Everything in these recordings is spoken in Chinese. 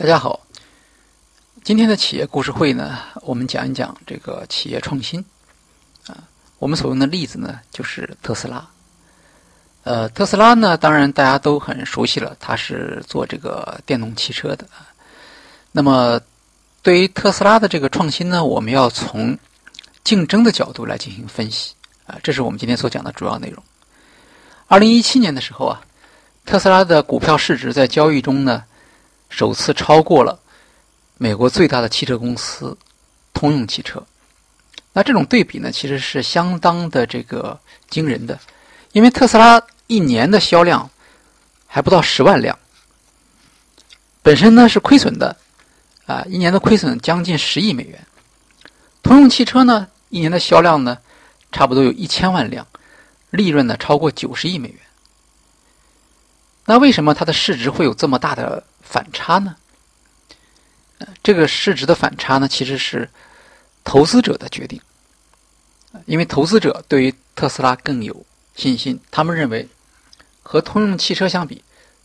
大家好，今天的企业故事会呢，我们讲一讲这个企业创新。啊，我们所用的例子呢，就是特斯拉。呃，特斯拉呢，当然大家都很熟悉了，它是做这个电动汽车的。那么，对于特斯拉的这个创新呢，我们要从竞争的角度来进行分析。啊，这是我们今天所讲的主要内容。二零一七年的时候啊，特斯拉的股票市值在交易中呢，首次超过了美国最大的汽车公司通用汽车。那这种对比呢，其实是相当的这个惊人的。因为特斯拉一年的销量还不到十万辆，本身呢是亏损的，啊，一年的亏损将近十亿美元。通用汽车呢，一年的销量呢，差不多有一千万辆，利润呢超过九十亿美元。那为什么它的市值会有这么大的反差呢？这个市值的反差呢，其实是投资者的决定，因为投资者对于特斯拉更有。信心，他们认为和通用汽车相比，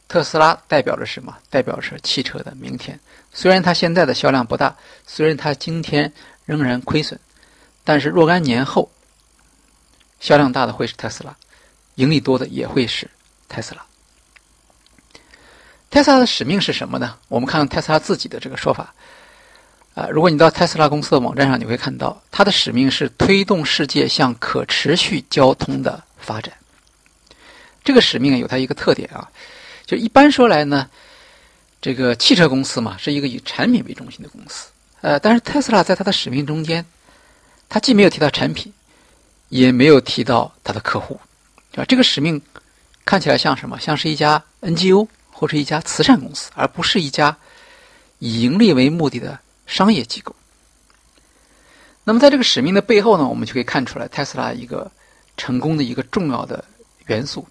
特斯拉代表着什么？代表着汽车的明天。虽然它现在的销量不大，虽然它今天仍然亏损，但是若干年后，销量大的会是特斯拉，盈利多的也会是特斯拉。特斯拉的使命是什么呢？我们看看特斯拉自己的这个说法。啊，如果你到特斯拉公司的网站上，你会看到它的使命是推动世界向可持续交通的。发展这个使命有它一个特点啊，就一般说来呢，这个汽车公司嘛是一个以产品为中心的公司，呃，但是特斯拉在它的使命中间，它既没有提到产品，也没有提到它的客户，对吧？这个使命看起来像什么？像是一家 NGO 或者一家慈善公司，而不是一家以盈利为目的的商业机构。那么在这个使命的背后呢，我们就可以看出来特斯拉一个。成功的一个重要的元素，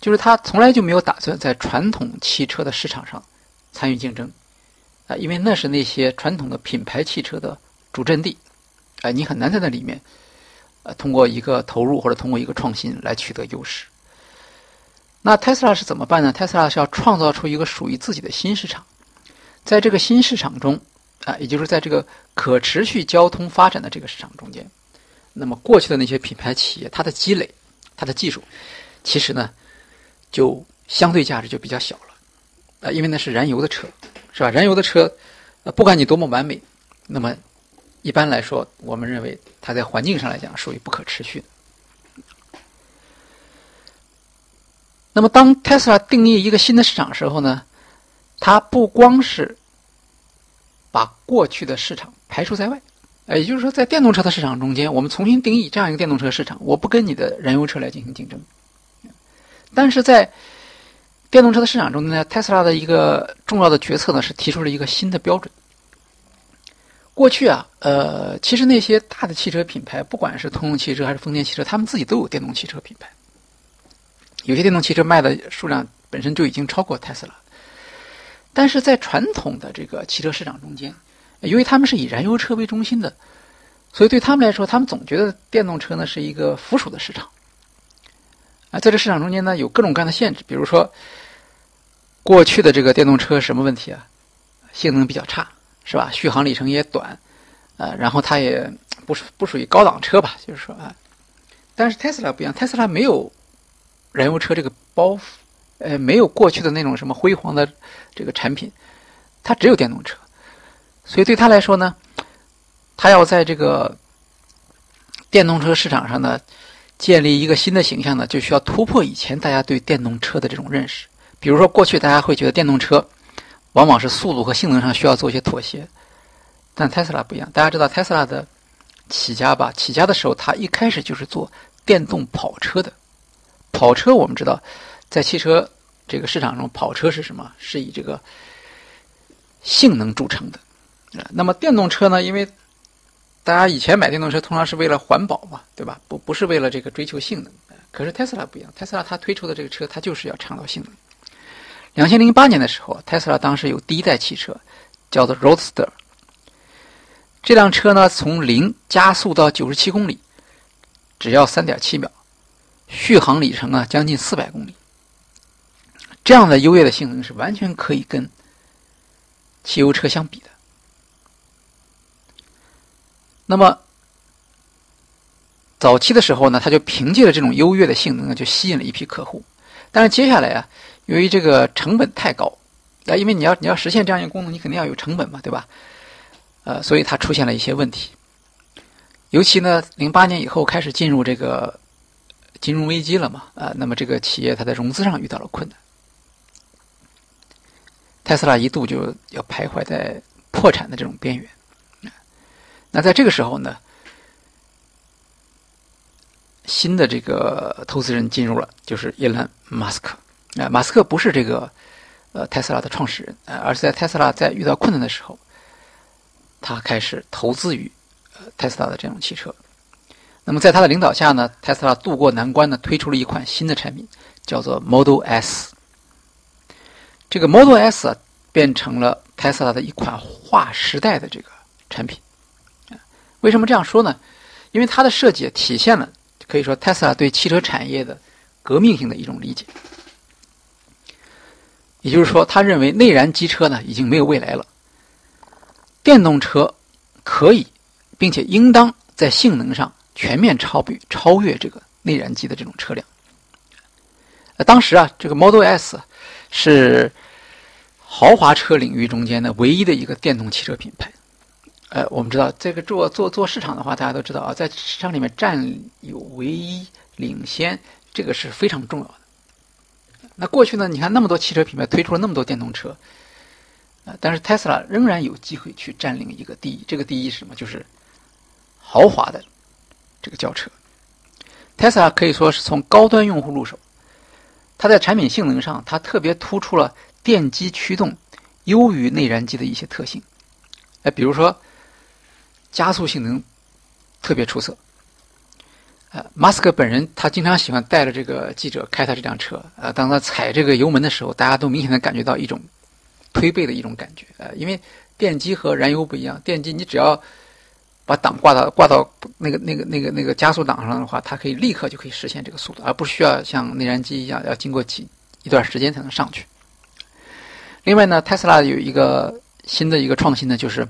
就是他从来就没有打算在传统汽车的市场上参与竞争，啊，因为那是那些传统的品牌汽车的主阵地，啊，你很难在那里面，呃，通过一个投入或者通过一个创新来取得优势。那特斯拉是怎么办呢？特斯拉是要创造出一个属于自己的新市场，在这个新市场中，啊，也就是在这个可持续交通发展的这个市场中间。那么过去的那些品牌企业，它的积累、它的技术，其实呢，就相对价值就比较小了，啊，因为那是燃油的车，是吧？燃油的车，呃，不管你多么完美，那么一般来说，我们认为它在环境上来讲属于不可持续的。那么当特斯拉定义一个新的市场时候呢，它不光是把过去的市场排除在外。呃，也就是说，在电动车的市场中间，我们重新定义这样一个电动车市场，我不跟你的燃油车来进行竞争。但是在电动车的市场中呢，特斯拉的一个重要的决策呢，是提出了一个新的标准。过去啊，呃，其实那些大的汽车品牌，不管是通用汽车还是丰田汽车，他们自己都有电动汽车品牌。有些电动汽车卖的数量本身就已经超过特斯拉。但是在传统的这个汽车市场中间，因为他们是以燃油车为中心的，所以对他们来说，他们总觉得电动车呢是一个附属的市场。啊，在这市场中间呢，有各种各样的限制，比如说，过去的这个电动车什么问题啊？性能比较差，是吧？续航里程也短，呃，然后它也不属不属于高档车吧？就是说啊，但是特斯拉不一样，特斯拉没有燃油车这个包袱，呃，没有过去的那种什么辉煌的这个产品，它只有电动车。所以对他来说呢，他要在这个电动车市场上呢，建立一个新的形象呢，就需要突破以前大家对电动车的这种认识。比如说，过去大家会觉得电动车往往是速度和性能上需要做一些妥协，但特斯拉不一样。大家知道特斯拉的起家吧？起家的时候，他一开始就是做电动跑车的。跑车我们知道，在汽车这个市场中，跑车是什么？是以这个性能著称的。那么电动车呢？因为大家以前买电动车通常是为了环保嘛，对吧？不不是为了这个追求性能。可是特斯拉不一样，特斯拉它推出的这个车，它就是要倡导性能。两千零八年的时候，特斯拉当时有第一代汽车，叫做 Roadster。这辆车呢，从零加速到九十七公里，只要三点七秒，续航里程啊将近四百公里。这样的优越的性能是完全可以跟汽油车相比的。那么早期的时候呢，它就凭借着这种优越的性能呢，就吸引了一批客户。但是接下来啊，由于这个成本太高，啊，因为你要你要实现这样一个功能，你肯定要有成本嘛，对吧？呃，所以它出现了一些问题。尤其呢，零八年以后开始进入这个金融危机了嘛，啊，那么这个企业它在融资上遇到了困难，特斯拉一度就要徘徊在破产的这种边缘。那在这个时候呢，新的这个投资人进入了，就是伊隆马斯克。啊，马斯克不是这个呃特斯拉的创始人，而是在特斯拉在遇到困难的时候，他开始投资于呃特斯拉的这种汽车。那么在他的领导下呢，特斯拉渡过难关呢，推出了一款新的产品，叫做 Model S。这个 Model S 啊，变成了特斯拉的一款划时代的这个产品。为什么这样说呢？因为它的设计体现了可以说特斯拉对汽车产业的革命性的一种理解。也就是说，他认为内燃机车呢已经没有未来了，电动车可以并且应当在性能上全面超比超越这个内燃机的这种车辆。呃，当时啊，这个 Model S 是豪华车领域中间的唯一的一个电动汽车品牌。呃，我们知道这个做做做市场的话，大家都知道啊，在市场里面占有唯一领先，这个是非常重要的。那过去呢，你看那么多汽车品牌推出了那么多电动车，呃，但是特斯拉仍然有机会去占领一个第一。这个第一是什么？就是豪华的这个轿车。，Tesla 可以说是从高端用户入手，它在产品性能上，它特别突出了电机驱动优于内燃机的一些特性。哎，比如说。加速性能特别出色。呃，马斯克本人他经常喜欢带着这个记者开他这辆车。呃，当他踩这个油门的时候，大家都明显的感觉到一种推背的一种感觉。呃，因为电机和燃油不一样，电机你只要把档挂到挂到那个那个那个那个加速档上的话，它可以立刻就可以实现这个速度，而不需要像内燃机一样要经过几一段时间才能上去。另外呢，特斯拉有一个新的一个创新呢，就是。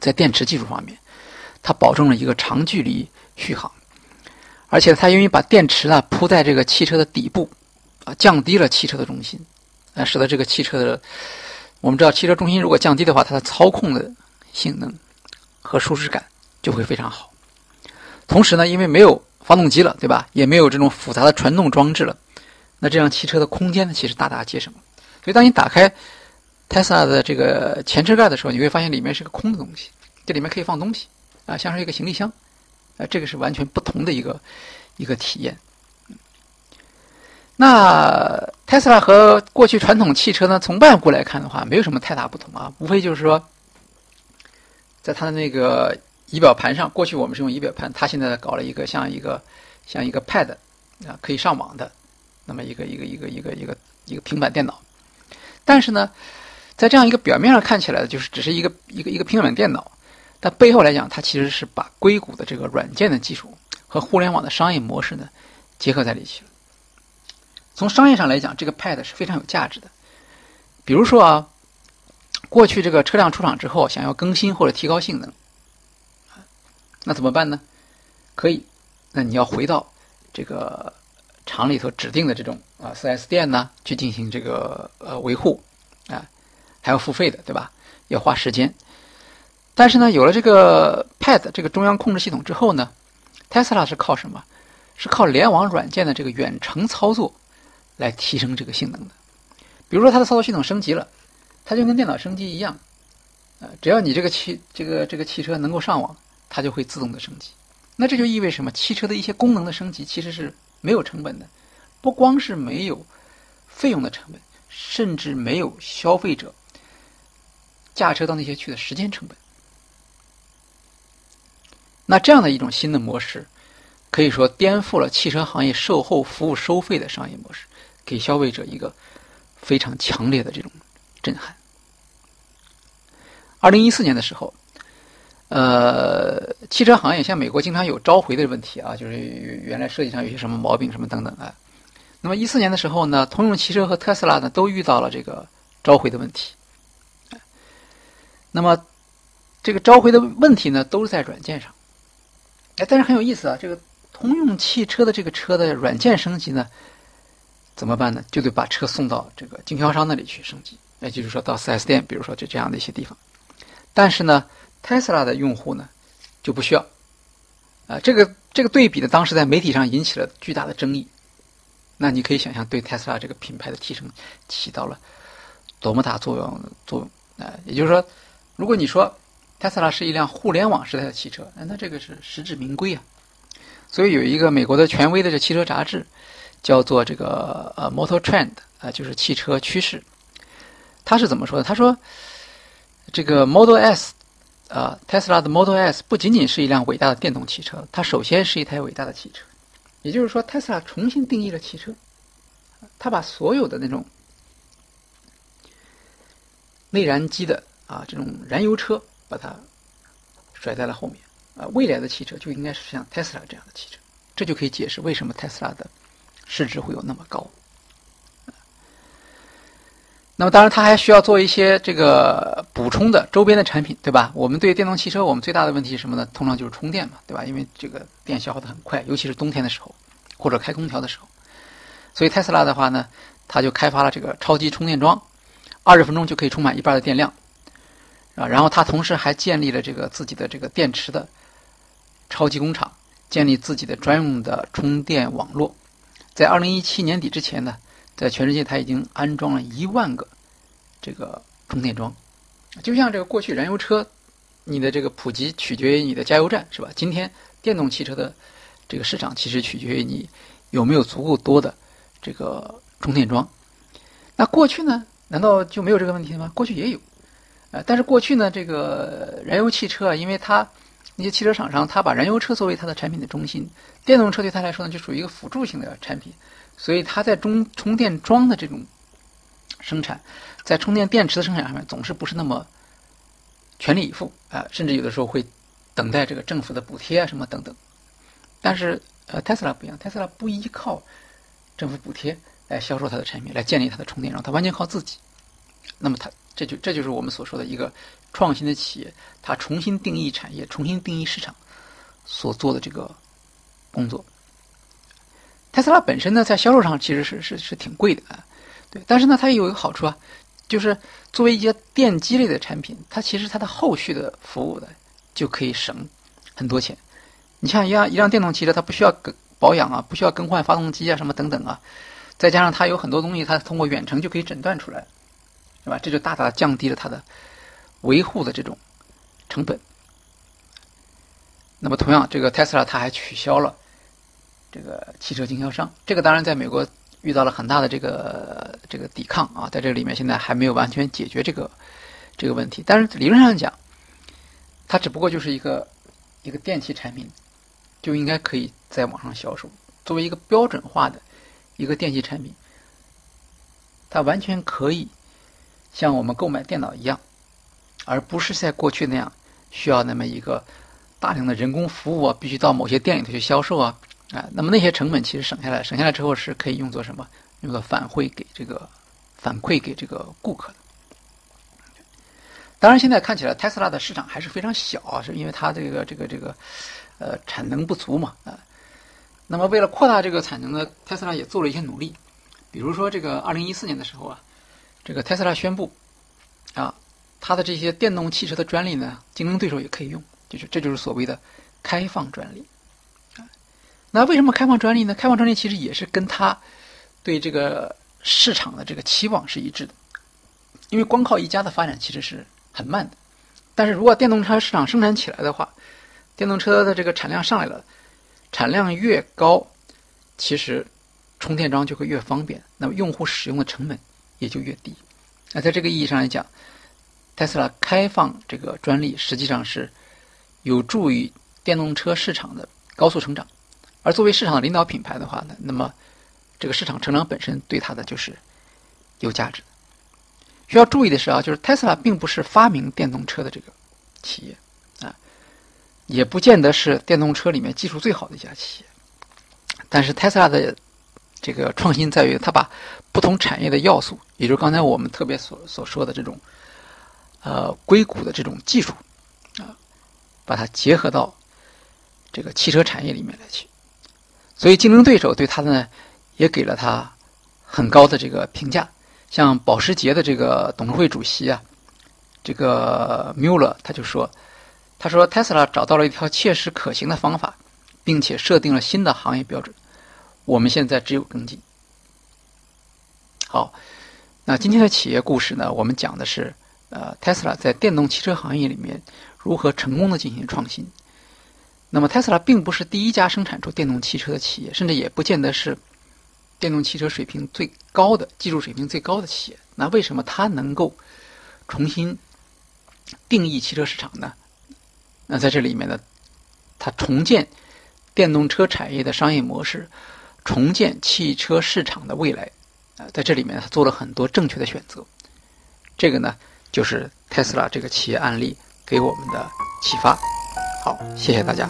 在电池技术方面，它保证了一个长距离续航，而且它因为把电池呢铺在这个汽车的底部，啊，降低了汽车的重心，啊，使得这个汽车的，我们知道汽车重心如果降低的话，它的操控的性能和舒适感就会非常好。同时呢，因为没有发动机了，对吧？也没有这种复杂的传动装置了，那这样汽车的空间呢，其实大大节省了。所以当你打开。特斯拉的这个前车盖的时候，你会发现里面是个空的东西，这里面可以放东西，啊，像是一个行李箱，啊，这个是完全不同的一个一个体验。那特斯拉和过去传统汽车呢，从外部来看的话，没有什么太大不同啊，无非就是说，在它的那个仪表盘上，过去我们是用仪表盘，它现在搞了一个像一个像一个 Pad 啊，可以上网的，那么一个一个一个一个一个一个平板电脑，但是呢。在这样一个表面上看起来的，就是只是一个一个一个平板电脑，但背后来讲，它其实是把硅谷的这个软件的技术和互联网的商业模式呢结合在一起了。从商业上来讲，这个 Pad 是非常有价值的。比如说啊，过去这个车辆出厂之后，想要更新或者提高性能，那怎么办呢？可以，那你要回到这个厂里头指定的这种啊 4S 店呢，去进行这个呃维护啊。还要付费的，对吧？要花时间。但是呢，有了这个 Pad 这个中央控制系统之后呢，Tesla 是靠什么？是靠联网软件的这个远程操作来提升这个性能的。比如说，它的操作系统升级了，它就跟电脑升级一样，呃，只要你这个汽这个这个汽车能够上网，它就会自动的升级。那这就意味什么？汽车的一些功能的升级其实是没有成本的，不光是没有费用的成本，甚至没有消费者。驾车到那些去的时间成本，那这样的一种新的模式，可以说颠覆了汽车行业售后服务收费的商业模式，给消费者一个非常强烈的这种震撼。二零一四年的时候，呃，汽车行业像美国经常有召回的问题啊，就是原来设计上有些什么毛病什么等等啊。那么一四年的时候呢，通用汽车和特斯拉呢都遇到了这个召回的问题。那么这个召回的问题呢，都是在软件上。哎，但是很有意思啊，这个通用汽车的这个车的软件升级呢，怎么办呢？就得把车送到这个经销商那里去升级，也就是说到 4S 店，比如说就这样的一些地方。但是呢，Tesla 的用户呢就不需要。啊，这个这个对比呢，当时在媒体上引起了巨大的争议。那你可以想象，对 Tesla 这个品牌的提升起到了多么大作用作用啊！也就是说，如果你说 Tesla 是一辆互联网时代的汽车，那这个是实至名归啊。所以有一个美国的权威的这汽车杂志，叫做这个呃 Motor Trend 啊，就是汽车趋势。他是怎么说的？他说这个 Model S 啊，Tesla 的 Model S 不仅仅是一辆伟大的电动汽车，它首先是一台伟大的汽车。也就是说，特斯拉重新定义了汽车，它把所有的那种内燃机的啊这种燃油车把它甩在了后面啊，未来的汽车就应该是像特斯拉这样的汽车，这就可以解释为什么特斯拉的市值会有那么高。那么，当然，它还需要做一些这个补充的周边的产品，对吧？我们对电动汽车，我们最大的问题是什么呢？通常就是充电嘛，对吧？因为这个电消耗的很快，尤其是冬天的时候，或者开空调的时候。所以，特斯拉的话呢，它就开发了这个超级充电桩，二十分钟就可以充满一半的电量啊。然后，它同时还建立了这个自己的这个电池的超级工厂，建立自己的专用的充电网络。在二零一七年底之前呢。在全世界，它已经安装了一万个这个充电桩，就像这个过去燃油车，你的这个普及取决于你的加油站，是吧？今天电动汽车的这个市场其实取决于你有没有足够多的这个充电桩。那过去呢？难道就没有这个问题吗？过去也有，呃，但是过去呢，这个燃油汽车啊，因为它那些汽车厂商，它把燃油车作为它的产品的中心，电动车对它来说呢，就属于一个辅助性的产品。所以它在中充电桩的这种生产，在充电电池的生产上面总是不是那么全力以赴啊，甚至有的时候会等待这个政府的补贴啊什么等等。但是呃，特斯拉不一样，特斯拉不依靠政府补贴来销售它的产品，来建立它的充电桩，它完全靠自己。那么它这就这就是我们所说的一个创新的企业，它重新定义产业、重新定义市场所做的这个工作。特斯拉本身呢，在销售上其实是是是挺贵的啊，对，但是呢，它也有一个好处啊，就是作为一些电机类的产品，它其实它的后续的服务的就可以省很多钱。你像一辆一辆电动汽车，它不需要更保养啊，不需要更换发动机啊，什么等等啊，再加上它有很多东西，它通过远程就可以诊断出来，是吧？这就大大降低了它的维护的这种成本。那么，同样，这个特斯拉它还取消了。这个汽车经销商，这个当然在美国遇到了很大的这个这个抵抗啊，在这里面现在还没有完全解决这个这个问题。但是理论上讲，它只不过就是一个一个电器产品，就应该可以在网上销售。作为一个标准化的一个电器产品，它完全可以像我们购买电脑一样，而不是在过去那样需要那么一个大量的人工服务啊，必须到某些店里头去销售啊。啊，那么那些成本其实省下来，省下来之后是可以用作什么？用作反馈给这个反馈给这个顾客的。当然，现在看起来特斯拉的市场还是非常小啊，是因为它这个这个这个呃产能不足嘛啊。那么为了扩大这个产能呢，特斯拉也做了一些努力，比如说这个二零一四年的时候啊，这个特斯拉宣布啊，它的这些电动汽车的专利呢，竞争对手也可以用，就是这就是所谓的开放专利。那为什么开放专利呢？开放专利其实也是跟他对这个市场的这个期望是一致的，因为光靠一家的发展其实是很慢的。但是如果电动车市场生产起来的话，电动车的这个产量上来了，产量越高，其实充电桩就会越方便，那么用户使用的成本也就越低。那在这个意义上来讲，特斯拉开放这个专利实际上是有助于电动车市场的高速成长。而作为市场的领导品牌的话呢，那么这个市场成长本身对它的就是有价值的。需要注意的是啊，就是特斯拉并不是发明电动车的这个企业啊，也不见得是电动车里面技术最好的一家企业。但是特斯拉的这个创新在于，它把不同产业的要素，也就是刚才我们特别所所说的这种呃硅谷的这种技术啊，把它结合到这个汽车产业里面来去。所以竞争对手对他呢也给了他很高的这个评价，像保时捷的这个董事会主席啊，这个缪勒他就说，他说特斯拉找到了一条切实可行的方法，并且设定了新的行业标准，我们现在只有跟进。好，那今天的企业故事呢，我们讲的是呃特斯拉在电动汽车行业里面如何成功的进行创新。那么，特斯拉并不是第一家生产出电动汽车的企业，甚至也不见得是电动汽车水平最高的、技术水平最高的企业。那为什么它能够重新定义汽车市场呢？那在这里面呢，它重建电动车产业的商业模式，重建汽车市场的未来啊，在这里面它做了很多正确的选择。这个呢，就是特斯拉这个企业案例给我们的启发。好，谢谢大家。